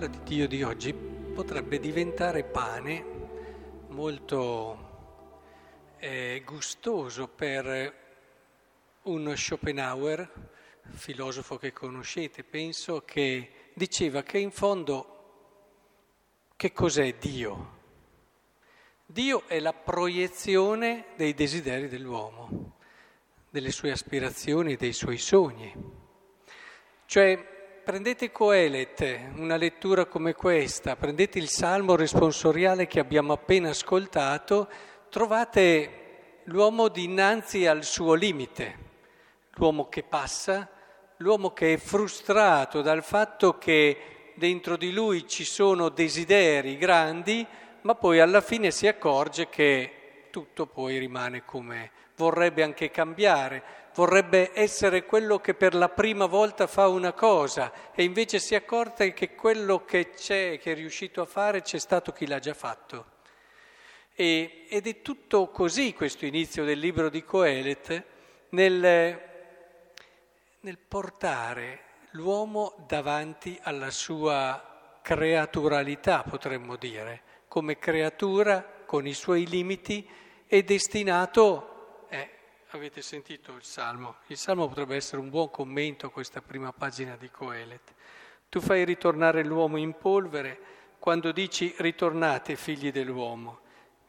La parola di Dio di oggi potrebbe diventare pane molto eh, gustoso per uno Schopenhauer, filosofo che conoscete, penso, che diceva che in fondo che cos'è Dio? Dio è la proiezione dei desideri dell'uomo, delle sue aspirazioni, dei suoi sogni. Cioè prendete Coelet, una lettura come questa, prendete il salmo responsoriale che abbiamo appena ascoltato, trovate l'uomo dinanzi al suo limite, l'uomo che passa, l'uomo che è frustrato dal fatto che dentro di lui ci sono desideri grandi, ma poi alla fine si accorge che tutto poi rimane come vorrebbe anche cambiare, vorrebbe essere quello che per la prima volta fa una cosa e invece si accorge che quello che c'è, che è riuscito a fare, c'è stato chi l'ha già fatto. E, ed è tutto così questo inizio del libro di Coelet nel, nel portare l'uomo davanti alla sua creaturalità, potremmo dire, come creatura con i suoi limiti è destinato Avete sentito il Salmo? Il Salmo potrebbe essere un buon commento a questa prima pagina di Coelet. Tu fai ritornare l'uomo in polvere quando dici ritornate figli dell'uomo.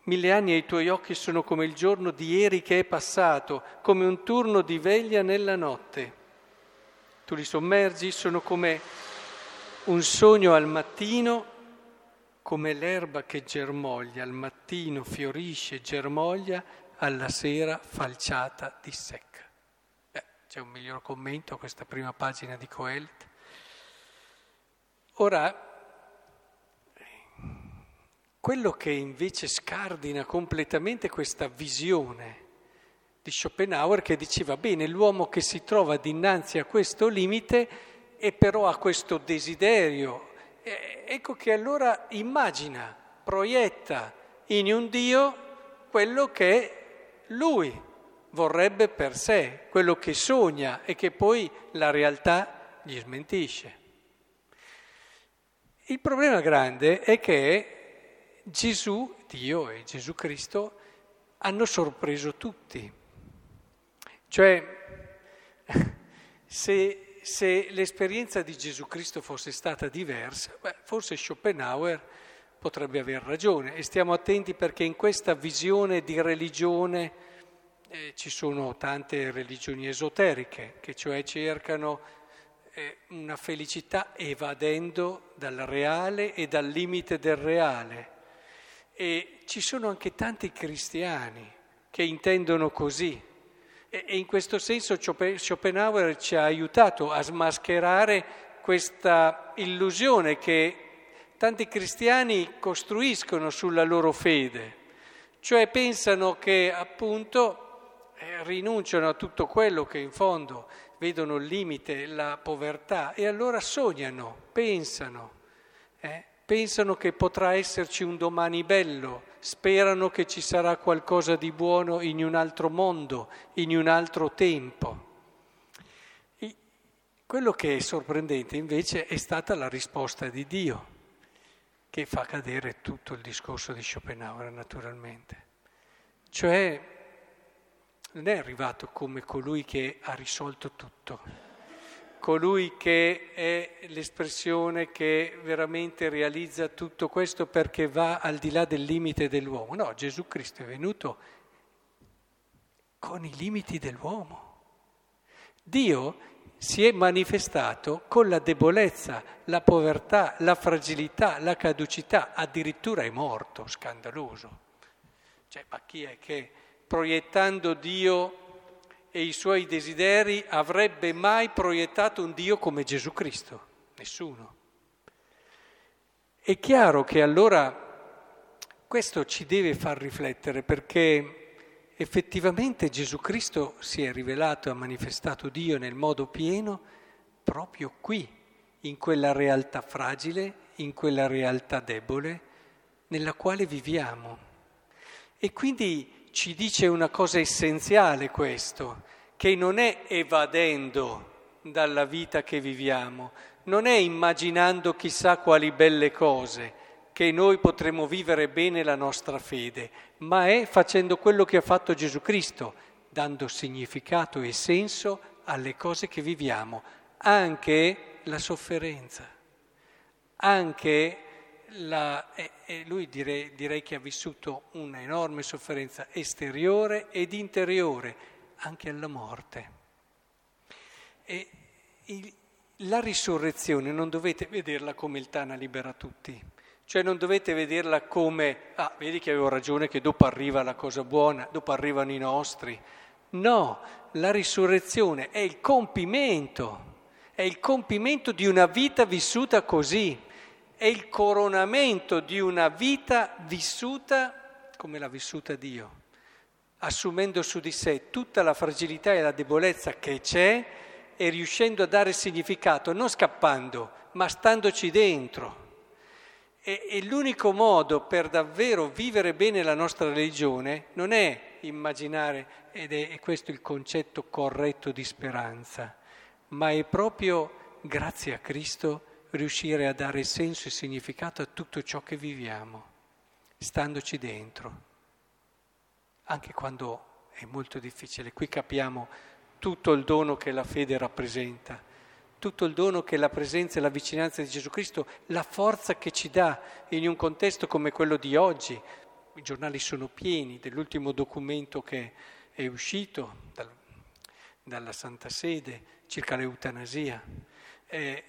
Mille anni ai tuoi occhi sono come il giorno di ieri che è passato, come un turno di veglia nella notte. Tu li sommergi, sono come un sogno al mattino, come l'erba che germoglia, al mattino fiorisce, germoglia, alla sera falciata di secca. Beh, c'è un miglior commento a questa prima pagina di Coelet. Ora, quello che invece scardina completamente questa visione di Schopenhauer che diceva bene l'uomo che si trova dinanzi a questo limite e però ha questo desiderio, ecco che allora immagina, proietta in un Dio quello che lui vorrebbe per sé, quello che sogna e che poi la realtà gli smentisce. Il problema grande è che Gesù, Dio e Gesù Cristo hanno sorpreso tutti. Cioè, se, se l'esperienza di Gesù Cristo fosse stata diversa, beh, forse Schopenhauer potrebbe aver ragione e stiamo attenti perché in questa visione di religione eh, ci sono tante religioni esoteriche che cioè cercano eh, una felicità evadendo dal reale e dal limite del reale. E ci sono anche tanti cristiani che intendono così. E, e in questo senso Schopenhauer ci ha aiutato a smascherare questa illusione che tanti cristiani costruiscono sulla loro fede, cioè pensano che appunto eh, rinunciano a tutto quello che in fondo vedono il limite, la povertà e allora sognano, pensano, eh, pensano che potrà esserci un domani bello, sperano che ci sarà qualcosa di buono in un altro mondo, in un altro tempo. E quello che è sorprendente invece è stata la risposta di Dio che fa cadere tutto il discorso di Schopenhauer naturalmente. Cioè non è arrivato come colui che ha risolto tutto, colui che è l'espressione che veramente realizza tutto questo perché va al di là del limite dell'uomo. No, Gesù Cristo è venuto con i limiti dell'uomo. Dio si è manifestato con la debolezza, la povertà, la fragilità, la caducità, addirittura è morto, scandaloso. Cioè, ma chi è che proiettando Dio e i suoi desideri avrebbe mai proiettato un Dio come Gesù Cristo? Nessuno. È chiaro che allora questo ci deve far riflettere perché effettivamente Gesù Cristo si è rivelato e ha manifestato Dio nel modo pieno proprio qui, in quella realtà fragile, in quella realtà debole nella quale viviamo. E quindi ci dice una cosa essenziale questo, che non è evadendo dalla vita che viviamo, non è immaginando chissà quali belle cose che noi potremo vivere bene la nostra fede, ma è facendo quello che ha fatto Gesù Cristo, dando significato e senso alle cose che viviamo, anche la sofferenza, anche la, e, e lui direi, direi che ha vissuto una enorme sofferenza esteriore ed interiore, anche alla morte. E il, la risurrezione non dovete vederla come il Tana libera tutti, cioè non dovete vederla come, ah, vedi che avevo ragione che dopo arriva la cosa buona, dopo arrivano i nostri. No, la risurrezione è il compimento, è il compimento di una vita vissuta così, è il coronamento di una vita vissuta come l'ha vissuta Dio, assumendo su di sé tutta la fragilità e la debolezza che c'è e riuscendo a dare significato, non scappando, ma standoci dentro. E, e, l'unico modo per davvero vivere bene la nostra religione non è immaginare, ed è, è questo il concetto corretto di speranza, ma è proprio, grazie a Cristo, riuscire a dare senso e significato a tutto ciò che viviamo, standoci dentro, anche quando è molto difficile. Qui capiamo tutto il dono che la fede rappresenta, tutto il dono che la presenza e la vicinanza di Gesù Cristo, la forza che ci dà in un contesto come quello di oggi. I giornali sono pieni dell'ultimo documento che è uscito dal, dalla Santa Sede circa l'eutanasia, eh,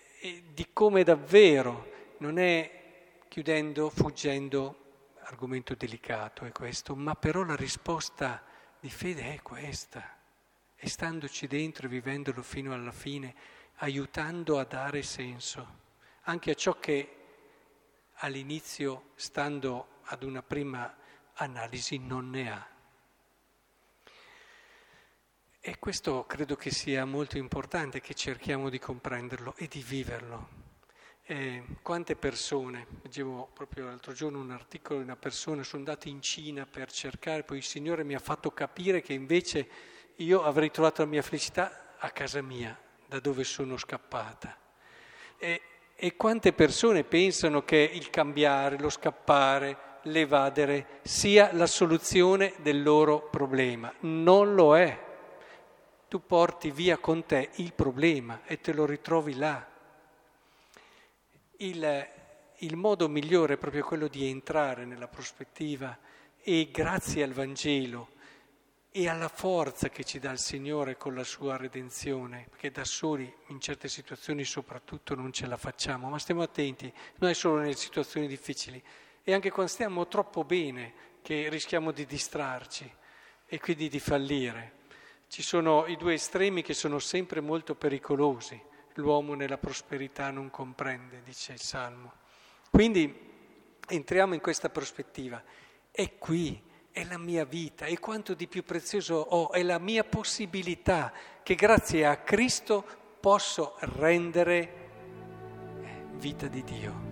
di come davvero non è chiudendo, fuggendo, argomento delicato è questo, ma però la risposta di fede è questa e standoci dentro e vivendolo fino alla fine, aiutando a dare senso anche a ciò che all'inizio, stando ad una prima analisi, non ne ha. E questo credo che sia molto importante, che cerchiamo di comprenderlo e di viverlo. Eh, quante persone, leggevo proprio l'altro giorno un articolo di una persona, sono andati in Cina per cercare, poi il Signore mi ha fatto capire che invece io avrei trovato la mia felicità a casa mia, da dove sono scappata. E, e quante persone pensano che il cambiare, lo scappare, l'evadere sia la soluzione del loro problema. Non lo è. Tu porti via con te il problema e te lo ritrovi là. Il, il modo migliore è proprio quello di entrare nella prospettiva e grazie al Vangelo e alla forza che ci dà il Signore con la sua redenzione, perché da soli in certe situazioni soprattutto non ce la facciamo, ma stiamo attenti, non è solo nelle situazioni difficili, è anche quando stiamo troppo bene che rischiamo di distrarci e quindi di fallire. Ci sono i due estremi che sono sempre molto pericolosi, l'uomo nella prosperità non comprende, dice il Salmo. Quindi entriamo in questa prospettiva, è qui è la mia vita e quanto di più prezioso ho, è la mia possibilità che grazie a Cristo posso rendere vita di Dio.